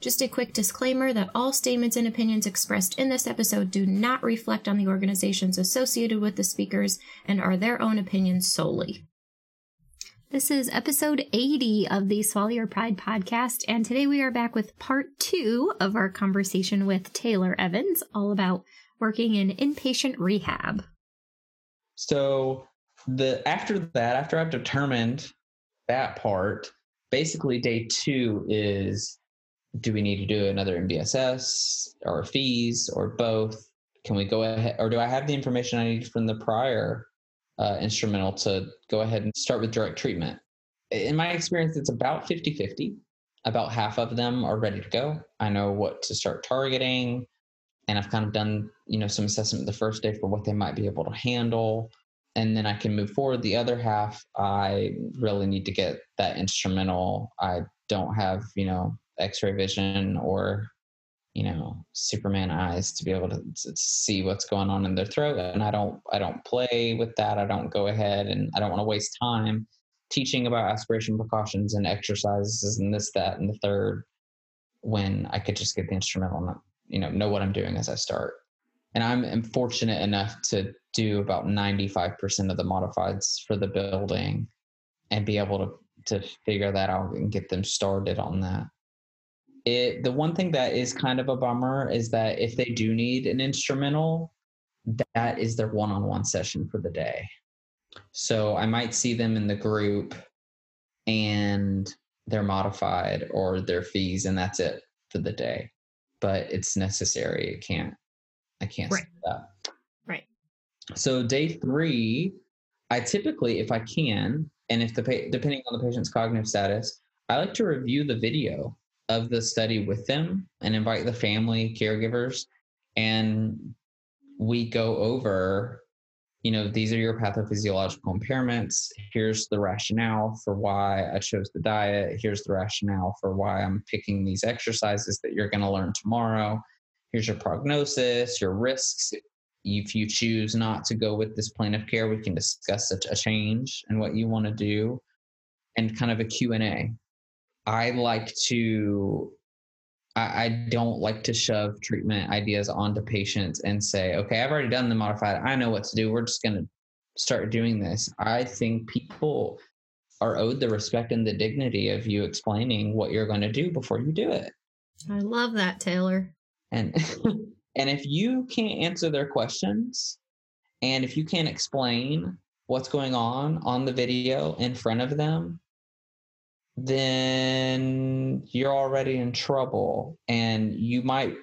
Just a quick disclaimer that all statements and opinions expressed in this episode do not reflect on the organizations associated with the speakers and are their own opinions solely. This is episode 80 of the Swallow Your Pride podcast, and today we are back with part two of our conversation with Taylor Evans, all about working in inpatient rehab. So the after that, after I've determined that part, basically day two is do we need to do another MBSS or fees or both? Can we go ahead, or do I have the information I need from the prior uh, instrumental to go ahead and start with direct treatment? In my experience, it's about 50 50. About half of them are ready to go. I know what to start targeting, and I've kind of done you know some assessment the first day for what they might be able to handle and then I can move forward. The other half, I really need to get that instrumental. I don't have, you know, x-ray vision or you know superman eyes to be able to, to, see what's going on in their throat. And i don't i don't play with that. I don't go ahead and i don't want to waste time teaching about aspiration precautions and exercises and this that and the third when i could just get the instrumental and you know know what i'm doing as i start. And i'm, fortunate enough to do about 95% of the modifieds for the building and be able to to figure that out and get them started on that it the one thing that is kind of a bummer is that if they do need an instrumental that is their one-on-one session for the day. So i might see them in the group and they're modified or their fees and that's it for the day. But it's necessary. It can't i can't right. that. Right. So day three i typically if i can and if the depending on the patient's cognitive status i like to review the video of the study with them and invite the family caregivers. And we go over you know these are your pathophysiological impairments. Here's the rationale for why i chose the diet. Here's the rationale for why i'm picking these exercises that you're going to learn tomorrow. Here's your prognosis your risks. If you choose not to go with this plan of care we can discuss a, change and what you want to do and kind of a q&a I like to I, I don't like to shove treatment ideas onto patients and say, okay, I've already done the modified. I know what to do. We're just gonna start doing this. I think people are owed the respect and the dignity of you explaining what you're going to do before you do it. I love that, Taylor. And and if you can't answer their questions and if you can't explain what's going on on the video in front of them, then you're already in trouble and you might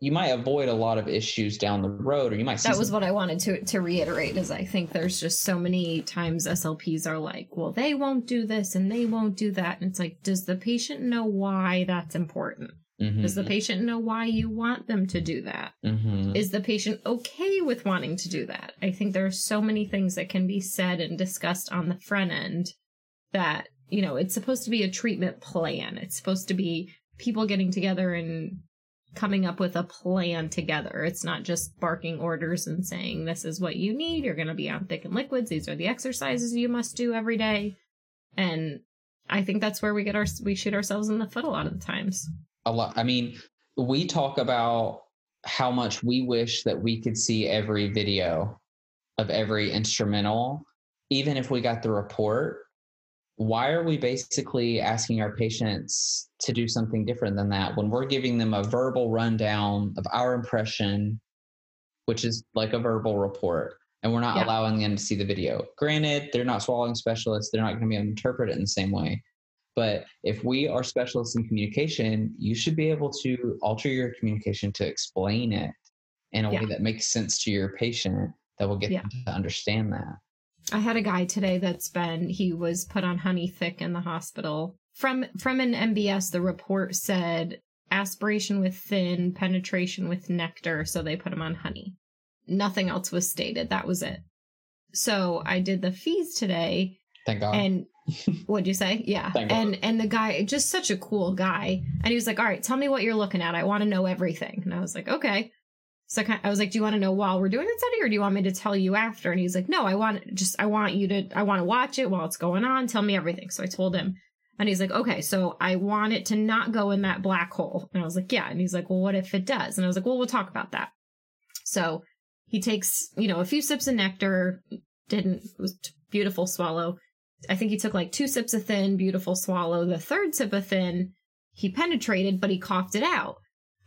you might avoid a lot of issues down the road or you might that was what i wanted to to reiterate is i think there's just so many times slps are like well they won't do this and they won't do that and it's like does the patient know why that's important mm-hmm. does the patient know why you want them to do that? Mm-hmm. Is the patient okay with wanting to do that i think there are so many things that can be said and discussed on the front end that you know, it's supposed to be a treatment plan. It's supposed to be people getting together and coming up with a plan together. It's not just barking orders and saying, this is what you need. You're going to be on thick and liquids. These are the exercises you must do every day. And I think that's where we get our, we shoot ourselves in the foot a lot of the times. A lot. I mean, we talk about how much we wish that we could see every video of every instrumental, even if we got the report why are we basically asking our patients to do something different than that when we're giving them a verbal rundown of our impression, which is like a verbal report, and we're not yeah. allowing them to see the video? Granted, they're not swallowing specialists, they're not going to be able to interpret it in the same way. But if we are specialists in communication, you should be able to alter your communication to explain it in a yeah. way that makes sense to your patient that will get yeah. them to understand that. I had a guy today that's been he was put on honey thick in the hospital from from an MBS, the report said aspiration with thin, penetration with nectar, so they put him on honey. Nothing else was stated. That was it. So I did the fees today. Thank God. And what'd you say? Yeah. Thank and and the guy, just such a cool guy. And he was like, All right, tell me what you're looking at. I want to know everything. And I was like, Okay. So I was like, Do you want to know while we're doing the study or do you want me to tell you after? And he's like, No, I want just I want you to I want to watch it while it's going on. Tell me everything. So I told him. And he's like, okay, so I want it to not go in that black hole. And I was like, yeah. And he's like, well, what if it does? And I was like, well, we'll talk about that. So he takes, you know, a few sips of nectar, didn't, was beautiful swallow. I think he took like two sips of thin, beautiful swallow. The third sip of thin, he penetrated, but he coughed it out.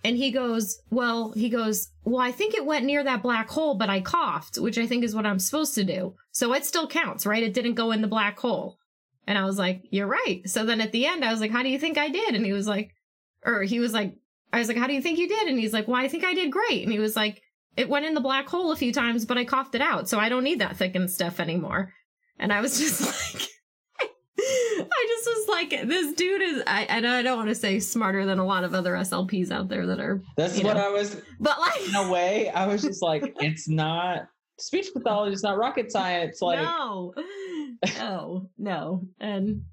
And he goes, well, he goes, well, I think it went near that black hole, but I coughed, which I think is what I'm supposed to do. So it still counts, right? It didn't go in the black hole. And I was like, you're right. So then at the end, I was like, how do you think I did? And he was like, or he was like, I was like, how do you think you did? And he's like, well, I think I did great. And he was like, it went in the black hole a few times, but I coughed it out. So I don't need that thickened stuff anymore. And I was just like, I just was like, this dude is, I, and I don't want to say smarter than a lot of other SLPs out there that are, That's what know. I was, but like, in a way, I was just like, it's not, speech pathology It's not rocket science. Like, no, no, no. And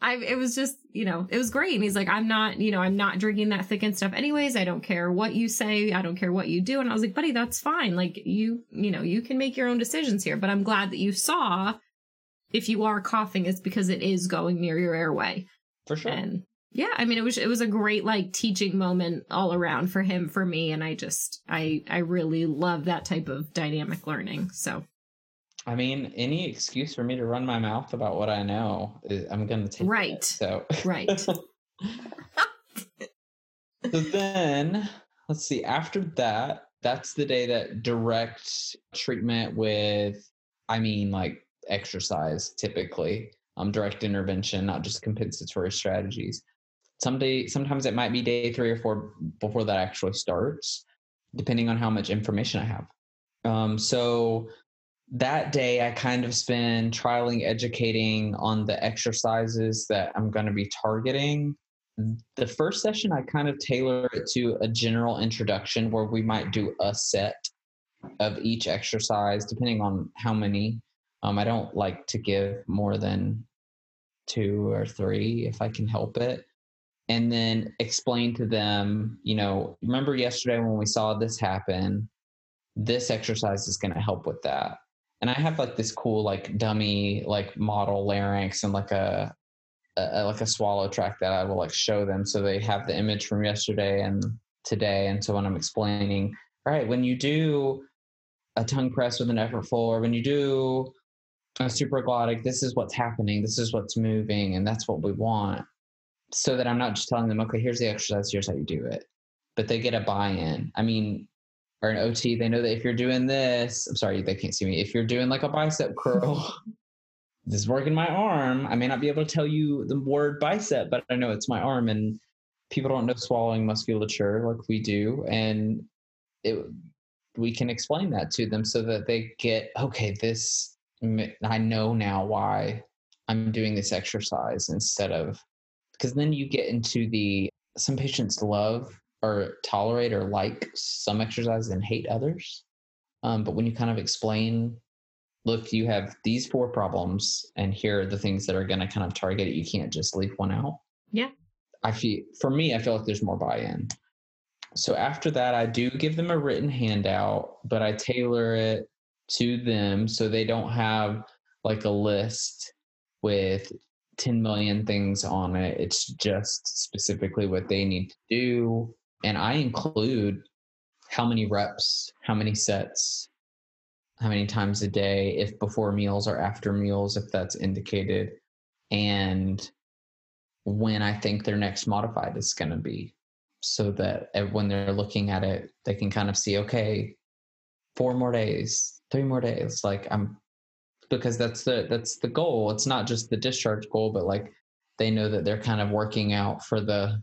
I, it was just, you know, it was great. And he's like, I'm not, you know, I'm not drinking that thickened stuff anyways. I don't care what you say. I don't care what you do. And I was like, buddy, that's fine. Like you, you know, you can make your own decisions here, but I'm glad that you saw if you are coughing, it's because it is going near your airway. for sure. And yeah, I mean, it was, it was a great like teaching moment all around for him, for me. And I just, I, I really love that type of dynamic learning. So I mean, any excuse for me to run my mouth about what I know, eh, I'm going to take. it. Right. So, right. so then let's see after that that's the day that direct treatment with i mean like exercise typically um direct intervention not just compensatory strategies. Someday sometimes it might be day three or four before that actually starts depending on how much information i have. Um so that day i kind of spend trialing educating on the exercises that i'm going to be targeting. The first session i kind of tailor it to a general introduction where we might do a set of each exercise depending on how many um, i don't like to give more than two or three if i can help it. And then explain to them you know remember yesterday when we saw this happen? This exercise is going to help with that. And i have like this cool like dummy like model larynx and like a a, like a swallow track that I will like show them. So they have the image from yesterday and today. And so when I'm explaining, all right, when you do a tongue press with an effortful, or when you do a supraglottic, this is what's happening, this is what's moving, and that's what we want. So that I'm not just telling them, okay, here's the exercise, here's how you do it. But they get a buy-in. I mean, or an OT, they know that if you're doing this, I'm sorry, they can't see me. If you're doing like a bicep curl, this is working my arm. I may not be able to tell you the word bicep, but I know it's my arm. And people don't know swallowing musculature like we do. And it, we can explain that to them so that they get, okay, this, I know now why I'm doing this exercise instead of, because then you get into the, some patients love or tolerate or like some exercises and hate others. Um, but when you kind of explain look, you have these four problems, and here are the things that are going to kind of target it. You can't just leave one out. Yeah. I feel, for me, I feel like there's more buy in. So after that, I do give them a written handout, but I tailor it to them so they don't have like a list with 10 million things on it. It's just specifically what they need to do. And I include how many reps, how many sets, how many times a day, if before meals or after meals, if that's indicated, and when I think their next modified is going to be, so that eh, when they're looking at it, they can kind of see, okay, four more days, three more days. Like I'm, because that's the that's the goal. It's not just the discharge goal, but like they know that they're kind of working out for the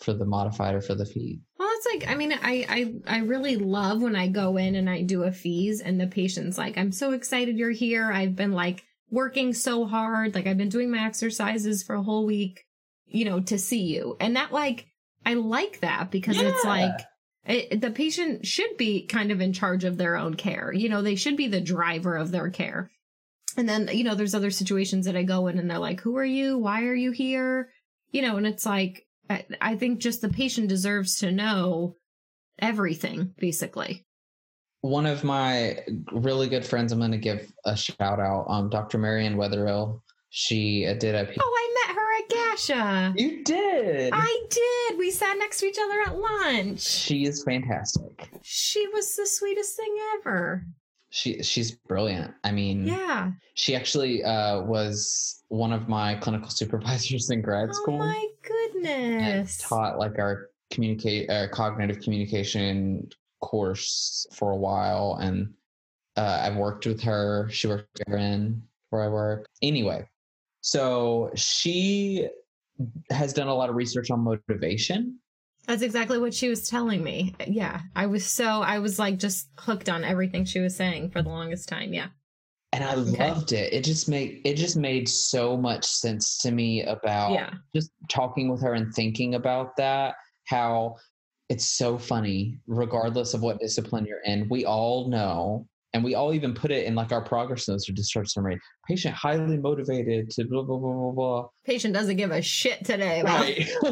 for the modified or for the feed. Well, it's like I mean, I I I really love when I go in and I do a fees and the patient's like, I'm so excited you're here. I've been like working so hard, like I've been doing my exercises for a whole week. you know, to see you. And that like I like that because yeah. it's like it, the patient should be kind of in charge of their own care. You know, they should be the driver of their care. And then, you know, there's other situations that I go in and they're like, who are you? Why are you here? You know, and it's like, I, think just the patient deserves to know everything, basically. One of my really good friends, I'm going to give a shout out, um, Dr. Marion Wetherill. She uh, did a. Oh, I met Gasha. You did. I did. We sat next to each other at lunch. She is fantastic. She was the sweetest thing ever she she's brilliant. I mean, yeah. She actually uh, was one of my clinical supervisors in grad school. Oh my goodness! taught like our communicate uh, cognitive communication course for a while, and uh, I've worked with her. She worked there in where I work. Anyway, so she has done a lot of research on motivation that's exactly what she was telling me. Yeah. I was so, I was like just hooked on everything she was saying for the longest time. Yeah. And I okay. loved it. It just made it just made so much sense to me about yeah. just talking with her and thinking about that. How it's so funny, regardless of what discipline you're in, we all know, and we all even put it in like our progress notes or discharge summary. Patient highly motivated to blah blah blah blah blah. Patient doesn't give a shit today. Right.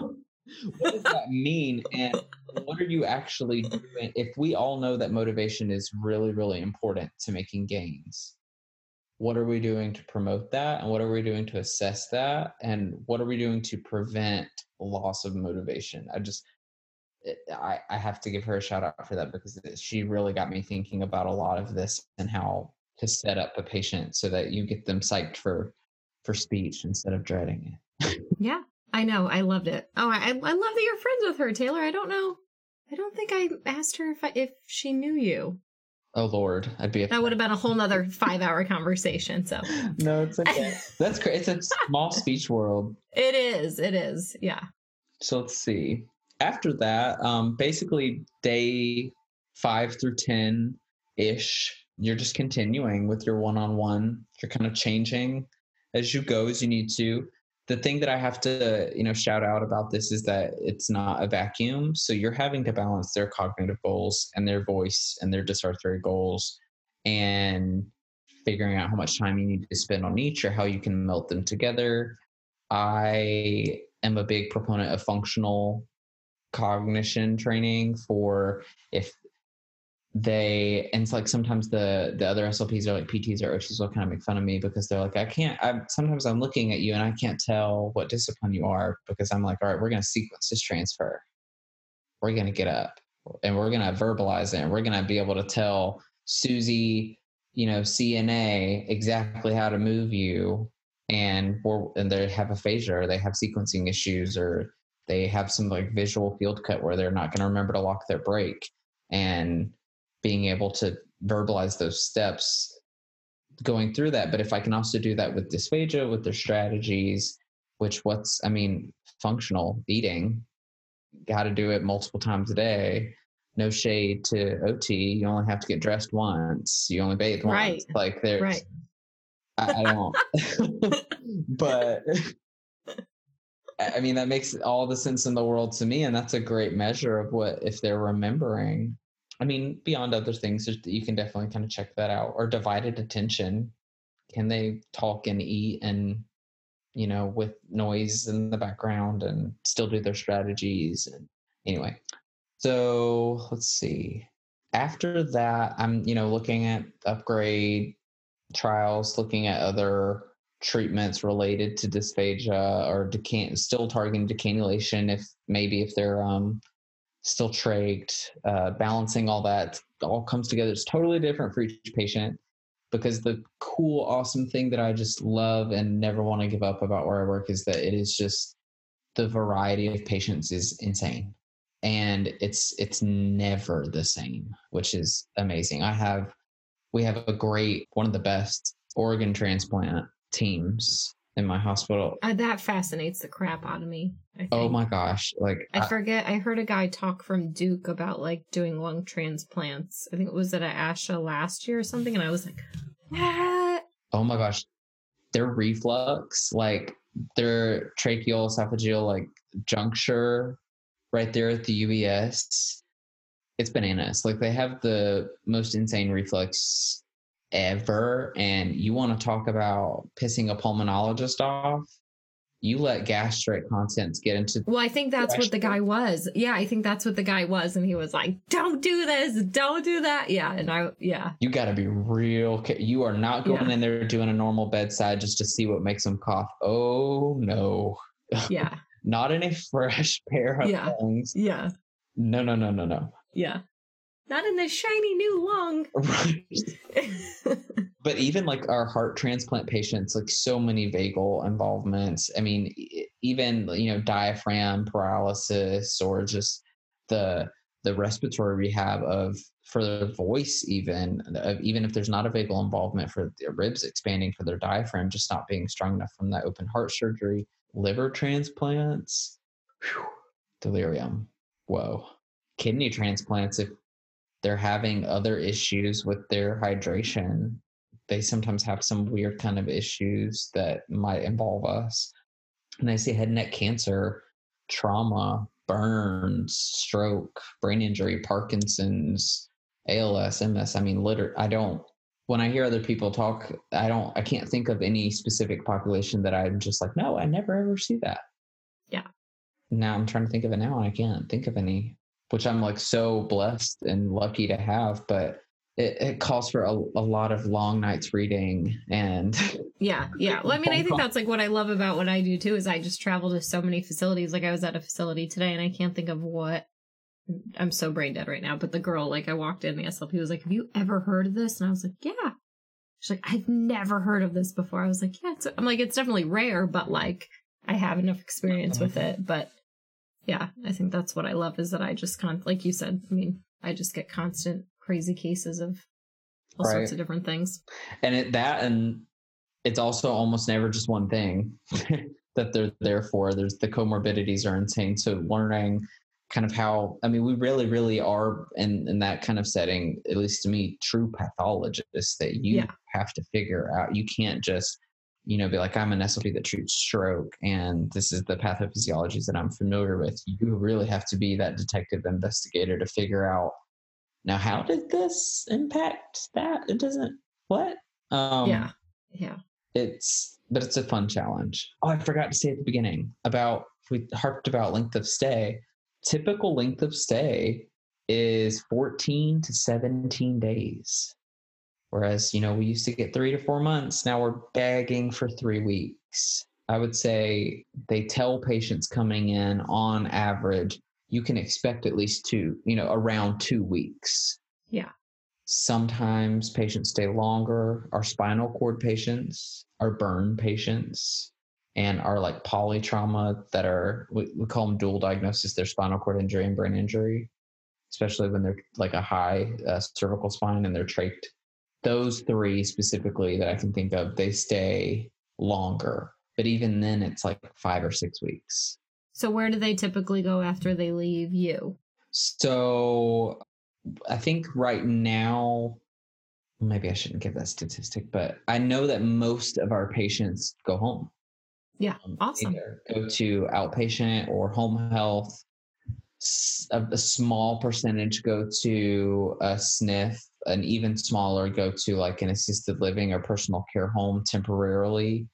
what does that mean and what are you actually doing if we all know that motivation is really really important to making gains what are we doing to promote that and what are we doing to assess that and what are we doing to prevent loss of motivation i just I, I have to give her a shout out for that because she really got me thinking about a lot of this and how to set up a patient so that you get them psyched for for speech instead of dreading it yeah I know. I loved it. Oh, I, I love that you're friends with her, Taylor. I don't know. I don't think I asked her if I, if she knew you. Oh Lord, I'd be. A that would have been a whole nother five hour conversation. So no, it's okay. That's great. It's a small speech world. It is. It is. Yeah. So let's see. After that, um, basically day five through ten ish, you're just continuing with your one on one. You're kind of changing as you go as you need to the thing that I have to, you know, shout out about this is that it's not a vacuum. So you're having to balance their cognitive goals and their voice and their dysarthritic goals and figuring out how much time you need to spend on each or how you can melt them together. I am a big proponent of functional cognition training for if they and it's like sometimes the the other SLPs are like PTs or OTs will kind of make fun of me because they're like I can't I sometimes I'm looking at you and I can't tell what discipline you are because I'm like all right we're going to sequence this transfer. We're going to get up and we're going to verbalize it and we're going to be able to tell Susie you know CNA exactly how to move you and we're, and they have aphasia or they have sequencing issues or they have some like visual field cut where they're not going to remember to lock their brake and being able to verbalize those steps going through that. But if I can also do that with dysphagia, with their strategies, which what's, I mean, functional eating, got to do it multiple times a day. No shade to OT. You only have to get dressed once. You only bathe once. Like there's, right. I, I don't, but I mean, that makes all the sense in the world to me. And that's a great measure of what, if they're remembering I mean, beyond other things, you can definitely kind of check that out. Or divided attention. Can they talk and eat and, you know, with noise in the background and still do their strategies? And anyway, so let's see. After that, I'm, you know, looking at upgrade trials, looking at other treatments related to dysphagia or decan- still targeting decannulation if maybe if they're um, still trached, uh, balancing all that all comes together. It's totally different for each patient because the cool, awesome thing that I just love and never want to give up about where I work is that it is just the variety of patients is insane. And it's it's never the same, which is amazing. I have we have a great one of the best organ transplant teams in my hospital. Uh, that fascinates the crap out of me. Oh my gosh! Like I, I, forget. I heard a guy talk from Duke about like doing lung transplants. I think it was at ASHA last year or something, and I was like, what? Oh my gosh! their reflux, like their tracheal esophageal like juncture right there at the UES, it's bananas. Like they have the most insane reflux ever. And you want to talk about pissing a pulmonologist off? You let gastric contents get into. Well, I think that's what the guy was. Yeah, I think that's what the guy was. And he was like, don't do this, don't do that. Yeah. And I, yeah. You got to be real. You are not going Yeah. in there doing a normal bedside just to see what makes them cough. Oh, no. Yeah. Not in a fresh pair of Yeah. lungs. Yeah. No, no, no, no, no. Yeah. Not in this shiny new lung. Right. but even like our heart transplant patients like so many vagal involvements. I mean even you know diaphragm paralysis or just the the respiratory rehab of for their voice even of even if there's not a vagal involvement for their ribs expanding for their diaphragm just not being strong enough from that open heart surgery. Liver transplants. Whew, delirium. Whoa. Kidney transplants if they're having other issues with their hydration. They sometimes have some weird kind of issues that might involve us. And I see head and neck cancer, trauma, burns, stroke, brain injury, Parkinson's, ALS, MS. I mean, literally, I don't. When I hear other people talk, I don't. I can't think of any specific population that I'm just like, no, I never ever see that. Yeah. Now I'm trying to think of it now, and I can't think of any which I'm like so blessed and lucky to have, but it, it calls for a, a lot of long nights reading and Yeah, yeah. Well, I mean, I think that's like what I love about what I do too is I just travel to so many facilities. Like I was at a facility today and I can't think of what I'm so brain dead right now. But the girl, like I walked in, the SLP was like, "Have you ever heard of this?" And I was like, "Yeah." She's like, "I've never heard of this before." I was like, "Yeah." It's, I'm like, "It's definitely rare, but like I have enough experience uh-huh. with it." But yeah, I think that's what I love is that I just con like you said. I mean, I just get constant crazy cases of all Right. sorts of different things. and it that and it's also almost never just one thing that they're there for. There's the comorbidities are insane. So learning kind of how I mean we really, really are in, in that kind of setting, at least to me, true pathologists that you Yeah. have to figure out. You can't just you know, be like, I'm an SLP that treats stroke and this is the pathophysiologies that I'm familiar with. You really have to be that detective investigator to figure out now how did this impact that? It doesn't what? Um yeah, yeah. it's but it's a fun challenge. Oh, I forgot to say at the beginning about we harped about length of stay. Typical length of stay is 14 to 17 days. Whereas, you know, we used to get three to four months. Now we're begging for three weeks. I would say they tell patients coming in on average, you can expect at least two, you know, around two weeks. Yeah. Sometimes patients stay longer. Our spinal cord patients, our burn patients, and our like polytrauma that are, we, we call them dual diagnosis, they're spinal cord injury and brain injury, especially when they're like a high uh, cervical spine and they're trached those three specifically that I can think of, they stay longer. But even then, it's like five or six weeks. So where do they typically go after they leave you? So I think right now, maybe I shouldn't give that statistic, but I know that most of our patients go home. Yeah, Um, awesome. Either go to outpatient or home health. A small percentage go to a SNF, an even smaller go to like an assisted living or personal care home temporarily.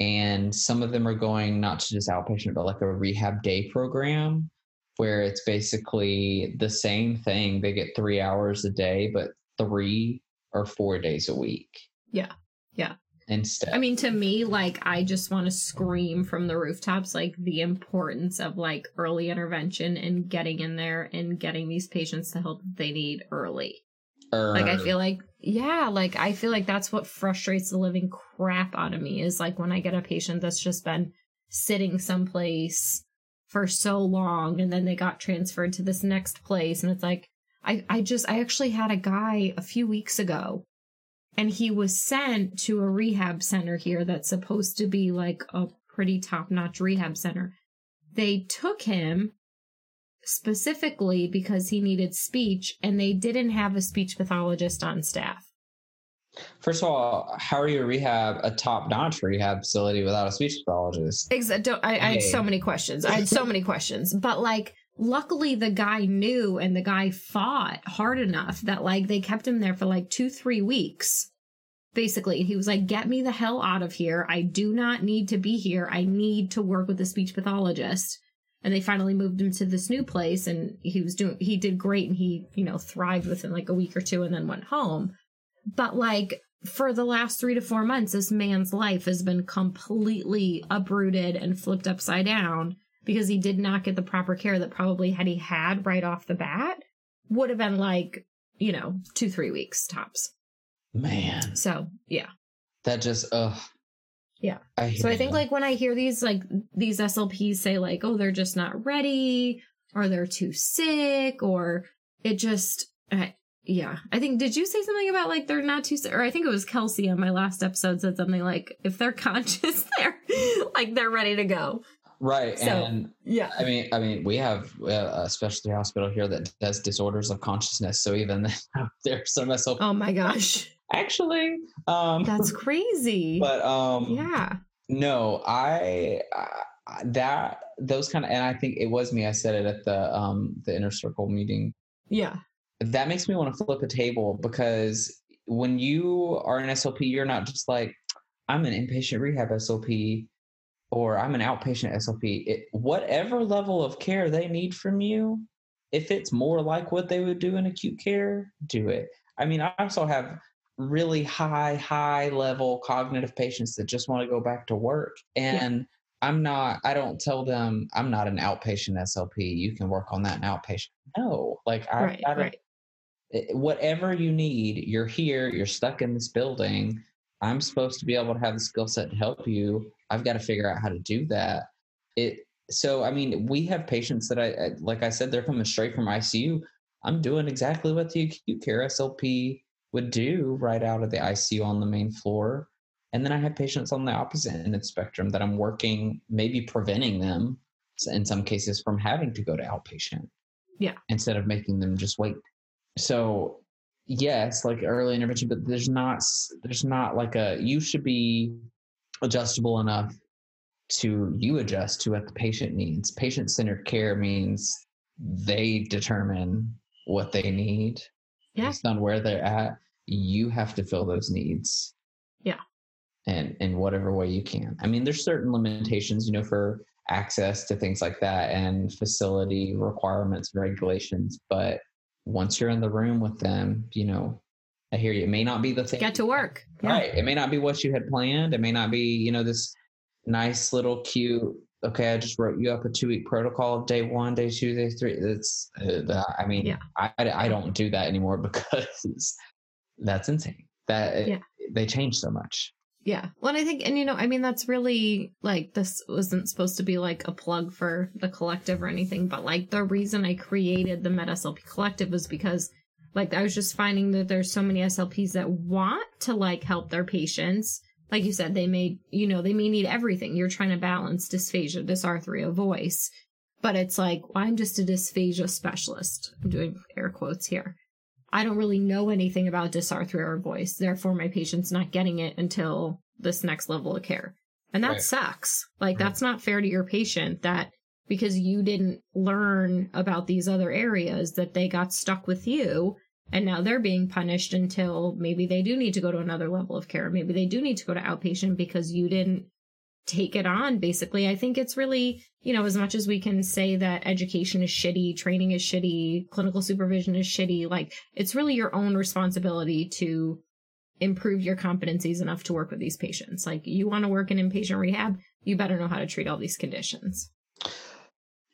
And some of them are going not to just outpatient, but like a rehab day program where it's basically the same thing. They get three hours a day, but three or four days a week. Yeah. Yeah. Instead. I mean, to me, like, I just want to scream from the rooftops, like, the importance of, like, early intervention and getting in there and getting these patients the help they need early. Like, I feel like, yeah, like, I feel like that's what frustrates the living crap out of me is, like, when I get a patient that's just been sitting someplace for so long and then they got transferred to this next place. And it's like, I, I just, I actually had a guy a few weeks ago and he was sent to a rehab center here that's supposed to be like a pretty top notch rehab center. They took him specifically because he needed speech and they didn't have a speech pathologist on staff. First of all, how are you rehab a top-notch rehab facility without a speech pathologist? Exactly. I, I had so many questions. I had so many questions, but like, luckily the guy knew and the guy fought hard enough that like they kept him there for like two, three weeks. Basically, he was like, "Get me the hell out of here! I do not need to be here. I need to work with a speech pathologist." And they finally moved him to this new place, and he was doing. He did great, and he, you know, thrived within like a week or two, and then went home. But like for the last three to four months, this man's life has been completely uprooted and flipped upside down because he did not get the proper care that probably had he had right off the bat would have been like, you know, two, three weeks tops. Man, So yeah. that just ugh. Yeah. I So I think it. like when I hear these like these SLPs say like, oh, they're just not ready or they're too sick or it just I yeah. I think did you say something about like they're not too sick or I think it was Kelsey on my last episode said something like if they're conscious they're like they're ready to go. right, so- and Yeah. I mean, I mean, we have a specialty hospital here that does disorders of consciousness. So even there's some SLP. Oh my gosh. Actually, um, That's crazy. but um, yeah. No, I, I that those kind of, and I think it was me. I said it at the um the inner circle meeting. Yeah. That makes me want to flip a table because when you are an SLP, you're not just like I'm an inpatient rehab SLP or I'm an outpatient SLP. It, whatever level of care they need from you, if it's more like what they would do in acute care, do it. I mean, I also have really high, high level cognitive patients that just want to go back to work. And I'm not, I don't tell them I'm not an outpatient SLP. You can work on that in outpatient. No, like I, right. I don't, Right. whatever you need, you're here, you're stuck in this building. I'm supposed to be able to have the skill set to help you. I've got to figure out how to do that. It so I mean, we have patients that I- like I said they're coming straight from ICU. I'm doing exactly what the acute care SLP would do right out of the ICU on the main floor. And then I have patients on the opposite end of the spectrum that I'm working, maybe preventing them in some cases from having to go to outpatient. Yeah. Instead of making them just wait so yes like early intervention but there's not there's not like a you should be adjustable enough to you adjust to what the patient needs patient centered care means they determine what they need Yeah. based on where they're at you have to fill those needs Yeah. and in whatever way you can i mean there's certain limitations you know for access to things like that and facility requirements and regulations but once you're in the room with them you know i hear you it may not be the thing Get to work. Yeah. right it may not be what you had planned it may not be you know this nice little cute okay i just wrote you up a two week protocol of day one day two day three it's uh, i mean Yeah. I, I don't do that anymore because that's insane that Yeah. they change so much Yeah. Well, and I think, and you know, I mean, that's really like this wasn't supposed to be like a plug for the collective or anything, but like the reason I created the Med SLP collective was because like I was just finding that there's so many SLPs that want to like help their patients. Like you said, they may, you know, they may need everything. You're trying to balance dysphagia, dysarthria, voice, but it's like, well, I'm just a dysphagia specialist. I'm doing air quotes here. I don't really know anything about dysarthria or voice. Therefore, my patient's not getting it until this next level of care. And that Right. sucks. Like, Right. that's not fair to your patient that because you didn't learn about these other areas that they got stuck with you and now they're being punished until maybe they do need to go to another level of care. Maybe they do need to go to outpatient because you didn't take it on. Basically i think it's really you know as much as we can say that education is shitty training is shitty clinical supervision is shitty like it's really your own responsibility to improve your competencies enough to work with these patients. Like you want to work in inpatient rehab you better know how to treat all these conditions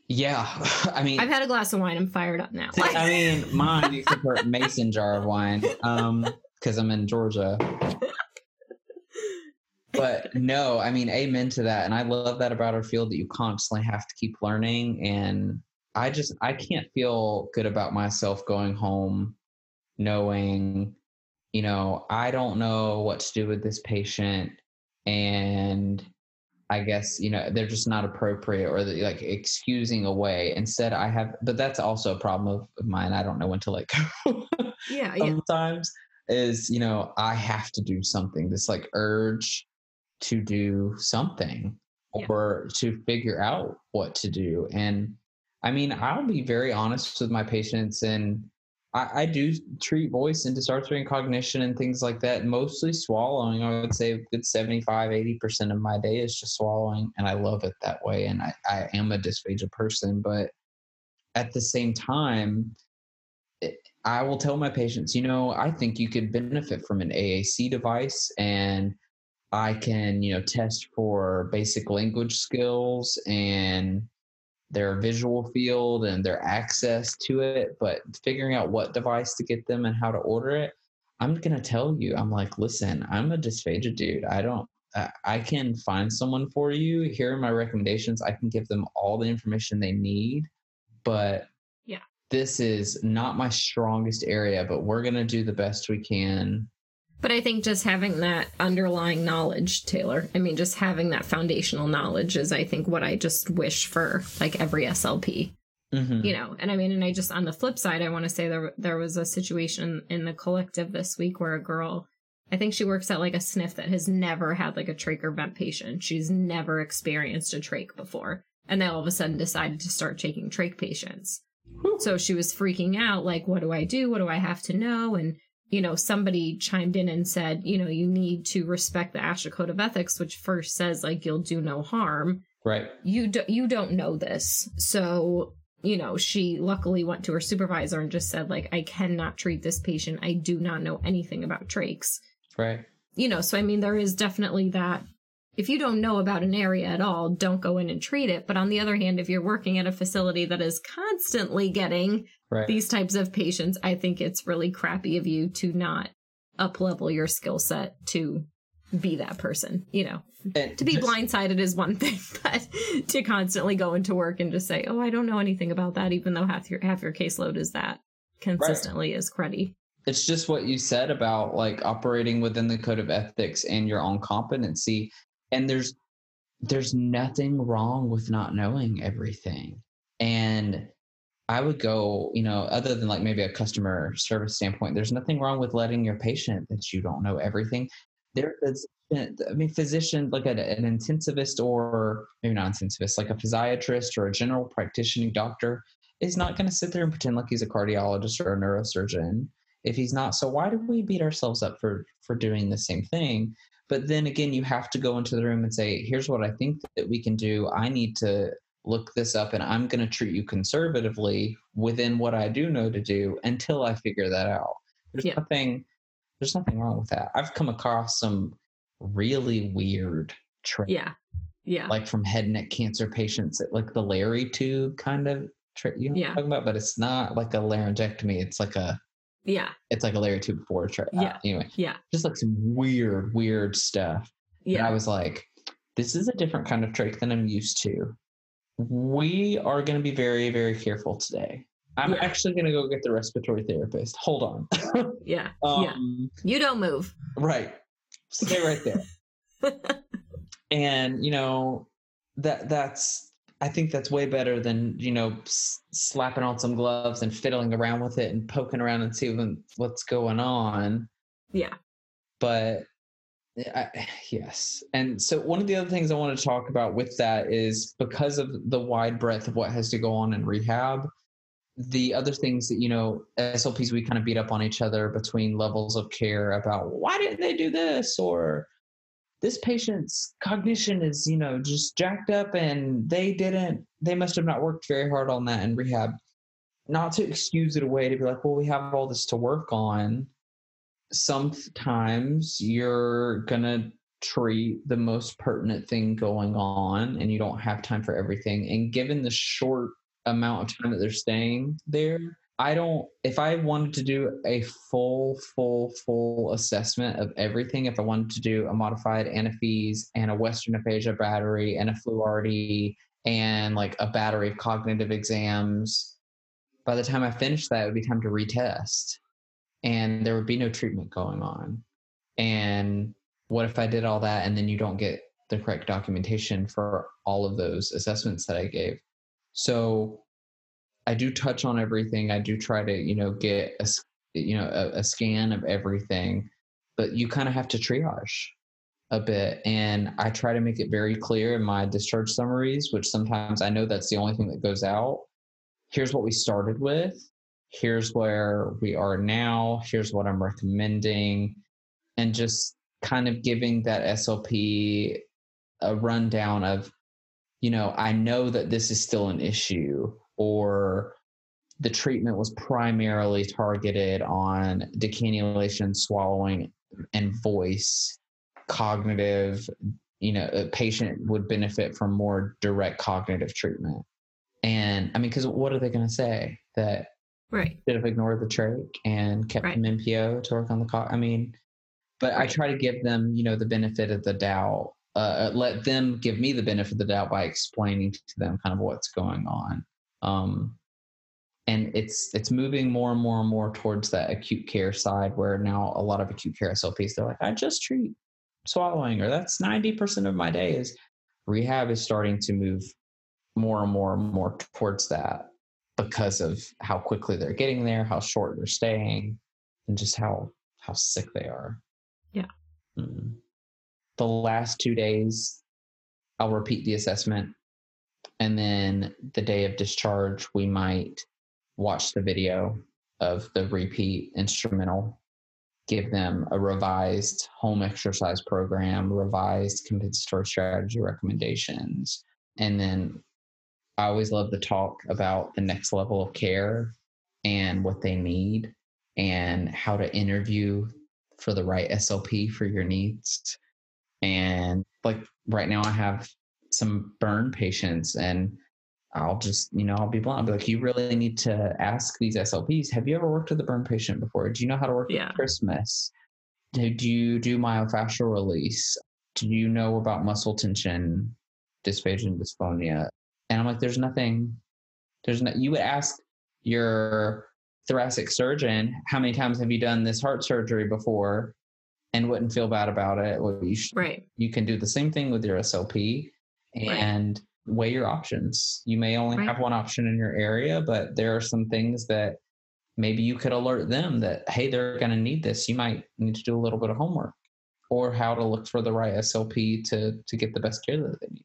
yeah i mean i've had a glass of wine i'm fired up now I mean, mine except for a mason jar of wine, um, because I'm in Georgia. But no, I mean, amen to that, and I love that about our field that you constantly have to keep learning. And I just, I can't feel good about myself going home, knowing, you know, I don't know what to do with this patient, and I guess you know they're just not appropriate or the, like excusing away. Instead, I have, but that's also a problem of, of mine. I don't know when to let go yeah yeah sometimes. is you know i have to do something this like urge to do something Yeah. or to figure out what to do and i mean i'll be very honest with my patients and I, I do treat voice and dysarthria and cognition and things like that mostly swallowing. I would say a good 75 80% of my day is just swallowing and i love it that way and i, I am a dysphagia person but at the same time it- I will tell my patients, you know, I think you could benefit from an AAC device and I can, you know, test for basic language skills and their visual field and their access to it, but figuring out what device to get them and how to order it, I'm going to tell you, I'm like, listen, I'm a dysphagia dude. I don't, I- can find someone for you. Here are my recommendations. I can give them all the information they need, but Yeah. this is not my strongest area, but we're going to do the best we can. But I think just having that underlying knowledge, Taylor, I mean, just having that foundational knowledge is, I think, what I just wish for like every SLP, Mhm. you know. And I mean, and I just, on the flip side, I want to say there, there was a situation in the collective this week where a girl, I think she works at like a sniff that has never had like a trach or vent patient. She's never experienced a trach before. And they all of a sudden decided to start taking trach patients. So she was freaking out, like, what do I do? What do I have to know? And, you know, somebody chimed in and said, you know, you need to respect the ASHA Code of Ethics, which first says, like, you'll do no harm. Right. You, do, you don't know this. So, you know, she luckily went to her supervisor and just said, like, I cannot treat this patient. I do not know anything about trachs. Right. You know, so I mean, there is definitely that. If you don't know about an area at all, don't go in and treat it. But on the other hand, if you're working at a facility that is constantly getting Right. these types of patients, I think it's really crappy of you to not up level your skill set to be that person. You know, And to be just- blindsided is one thing, but to constantly go into work and just say, "Oh, I don't know anything about that," even though half your half your caseload is that consistently is cruddy. it's just what you said about like operating within the code of ethics and your own competency and there's there's nothing wrong with not knowing everything. And i would go you know other than like maybe a customer service standpoint there's nothing wrong with letting your patient that you don't know everything. There is i mean physician like an, an intensivist or maybe not intensivist like a physiatrist or a general practicing doctor is not going to sit there and pretend like he's a cardiologist or a neurosurgeon if he's not. So why do we beat ourselves up for for doing the same thing but then again you have to go into the room and say here's what i think that we can do. I need to look this up and i'm going to treat you conservatively within what i do know to do until i figure that out. There's Yeah. nothing there's nothing wrong with that. I've come across some really weird tricks. Yeah, yeah, like from head and neck cancer patients like the Larytube kind of trick you know what Yeah. I'm talking about? But it's not like a laryngectomy it's like a yeah, it's like a Larytube before tra- uh, Yeah. anyway, yeah, just like some weird, weird stuff. And I was like, this is a different kind of trach than I'm used to. We are going to be very, very careful today. I'm Yeah. actually going to go get the respiratory therapist. Hold on. Yeah, um, yeah. You don't move. Right. Stay right there. and you know that that's I think that's way better than you know s- slapping on some gloves and fiddling around with it and poking around and seeing what's going on. yeah, but I, yes. And so one of the other things i want to talk about with that is because of the wide breadth of what has to go on in rehab the other things that you know slps we kind of beat up on each other between levels of care about why didn't they do this? or this patient's cognition is you know just jacked up and they didn't they must have not worked very hard on that in rehab. Not to excuse it away to be like well we have all this to work on. Sometimes you're gonna treat the most pertinent thing going on and you don't have time for everything. And given the short amount of time that they're staying there i don't if i wanted to do a full full full assessment of everything if i wanted to do a modified anaphyse and a western aphasia battery and a fluarty and like a battery of cognitive exams by the time i finished that it would be time to retest and there would be no treatment going on. And what if I did all that and then you don't get the correct documentation for all of those assessments that I gave? So I do touch on everything. I do try to, you know, get as you know a, a scan of everything but you kind of have to triage a bit and i try to make it very clear in my discharge summaries which sometimes i know that's the only thing that goes out. Here's what we started with. Here's where we are now. Here's what i'm recommending. And just kind of giving that slp a rundown of you know i know that this is still an issue or the treatment was primarily targeted on decannulation swallowing and voice cognitive you know a patient would benefit from more direct cognitive treatment. And i mean because what are they going to say? That right. should have ignored the trach and kept Right. them npo to work on the co- i mean but i try to give them you know the benefit of the doubt uh, let them give me the benefit of the doubt by explaining to them kind of what's going on um, and it's it's moving more and more and more towards that acute care side where now a lot of acute care SLPs they're like I just treat swallowing or that's 90% of my day is rehab is starting to move more and more and more towards that because of how quickly they're getting there how short they're staying and just how how sick they are Yeah. Mm. the last two days I'll repeat the assessment and then the day of discharge we might watch the video of the repeat instrumental give them a revised home exercise program revised compensatory strategy recommendations and then i always love to talk about the next level of care and what they need and how to interview for the right slp for your needs. And like right now i have some burn patients and I'll just, you know, I'll be blunt. I'll be like, you really need to ask these SLPs. Have you ever worked with a burn patient before? Do you know how to work Yeah. with trismus? Do do you do myofascial release? Do you know about muscle tension, dysphagia, and dysphonia? And I'm like, there's nothing. There's no. You would ask your thoracic surgeon, how many times have you done this heart surgery before, and wouldn't feel bad about it. Well, you sh- Right. you can do the same thing with your SLP and weigh your options. You may only Right. have one option in your area, but there are some things that maybe you could alert them that, hey, they're going to need this. You might need to do a little bit of homework or how to look for the right SLP to, to get the best care that they need.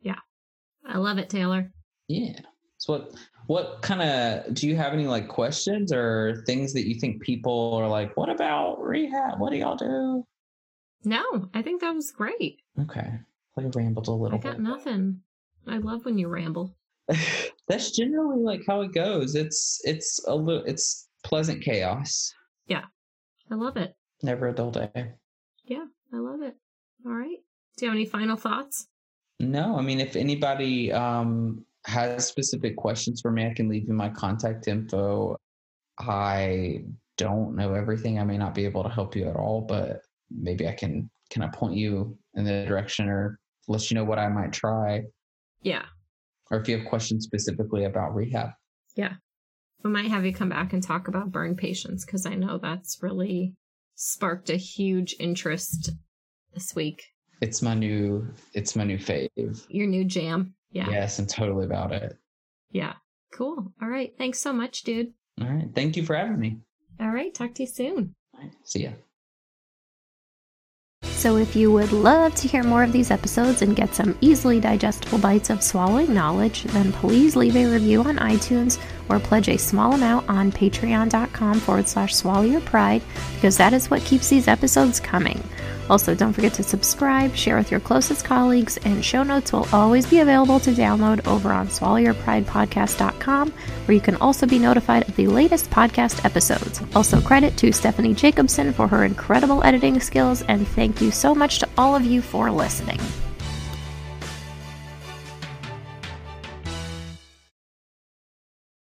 Yeah. I love it, Taylor. Yeah. So what, what kind of, do you have any like questions or things that you think people are like, what about rehab? What do y'all do? No, I think that was great. Okay. I rambled a little I got bit. nothing. I love when you ramble. that's generally like how it goes it's it's a little it's pleasant chaos Yeah, I love it. never a dull day Yeah, I love it. All right. Do you have any final thoughts? no i mean if anybody um has specific questions for me i can leave you my contact info i don't know everything i may not be able to help you at all but maybe i can kind of point you in the direction or let you know what i might try Yeah. or if you have questions specifically about rehab Yeah. We might have you come back and talk about burn patients because I know that's really sparked a huge interest this week. it's my new it's my new fave Your new jam. Yeah. yes i'm totally about it Yeah. Cool. All right. Thanks so much, dude. All right. Thank you for having me. All right. Talk to you soon. Right. See ya. So, if you would love to hear more of these episodes and get some easily digestible bites of swallowing knowledge, then please leave a review on iTunes or pledge a small amount on patreon.com forward slash swallow your pride because that is what keeps these episodes coming. Also, don't forget to subscribe, share with your closest colleagues, and show notes will always be available to download over on swallowyourpridepodcast.com, where you can also be notified of the latest podcast episodes. Also, credit to Stephanie Jacobson for her incredible editing skills, and thank you so much to all of you for listening.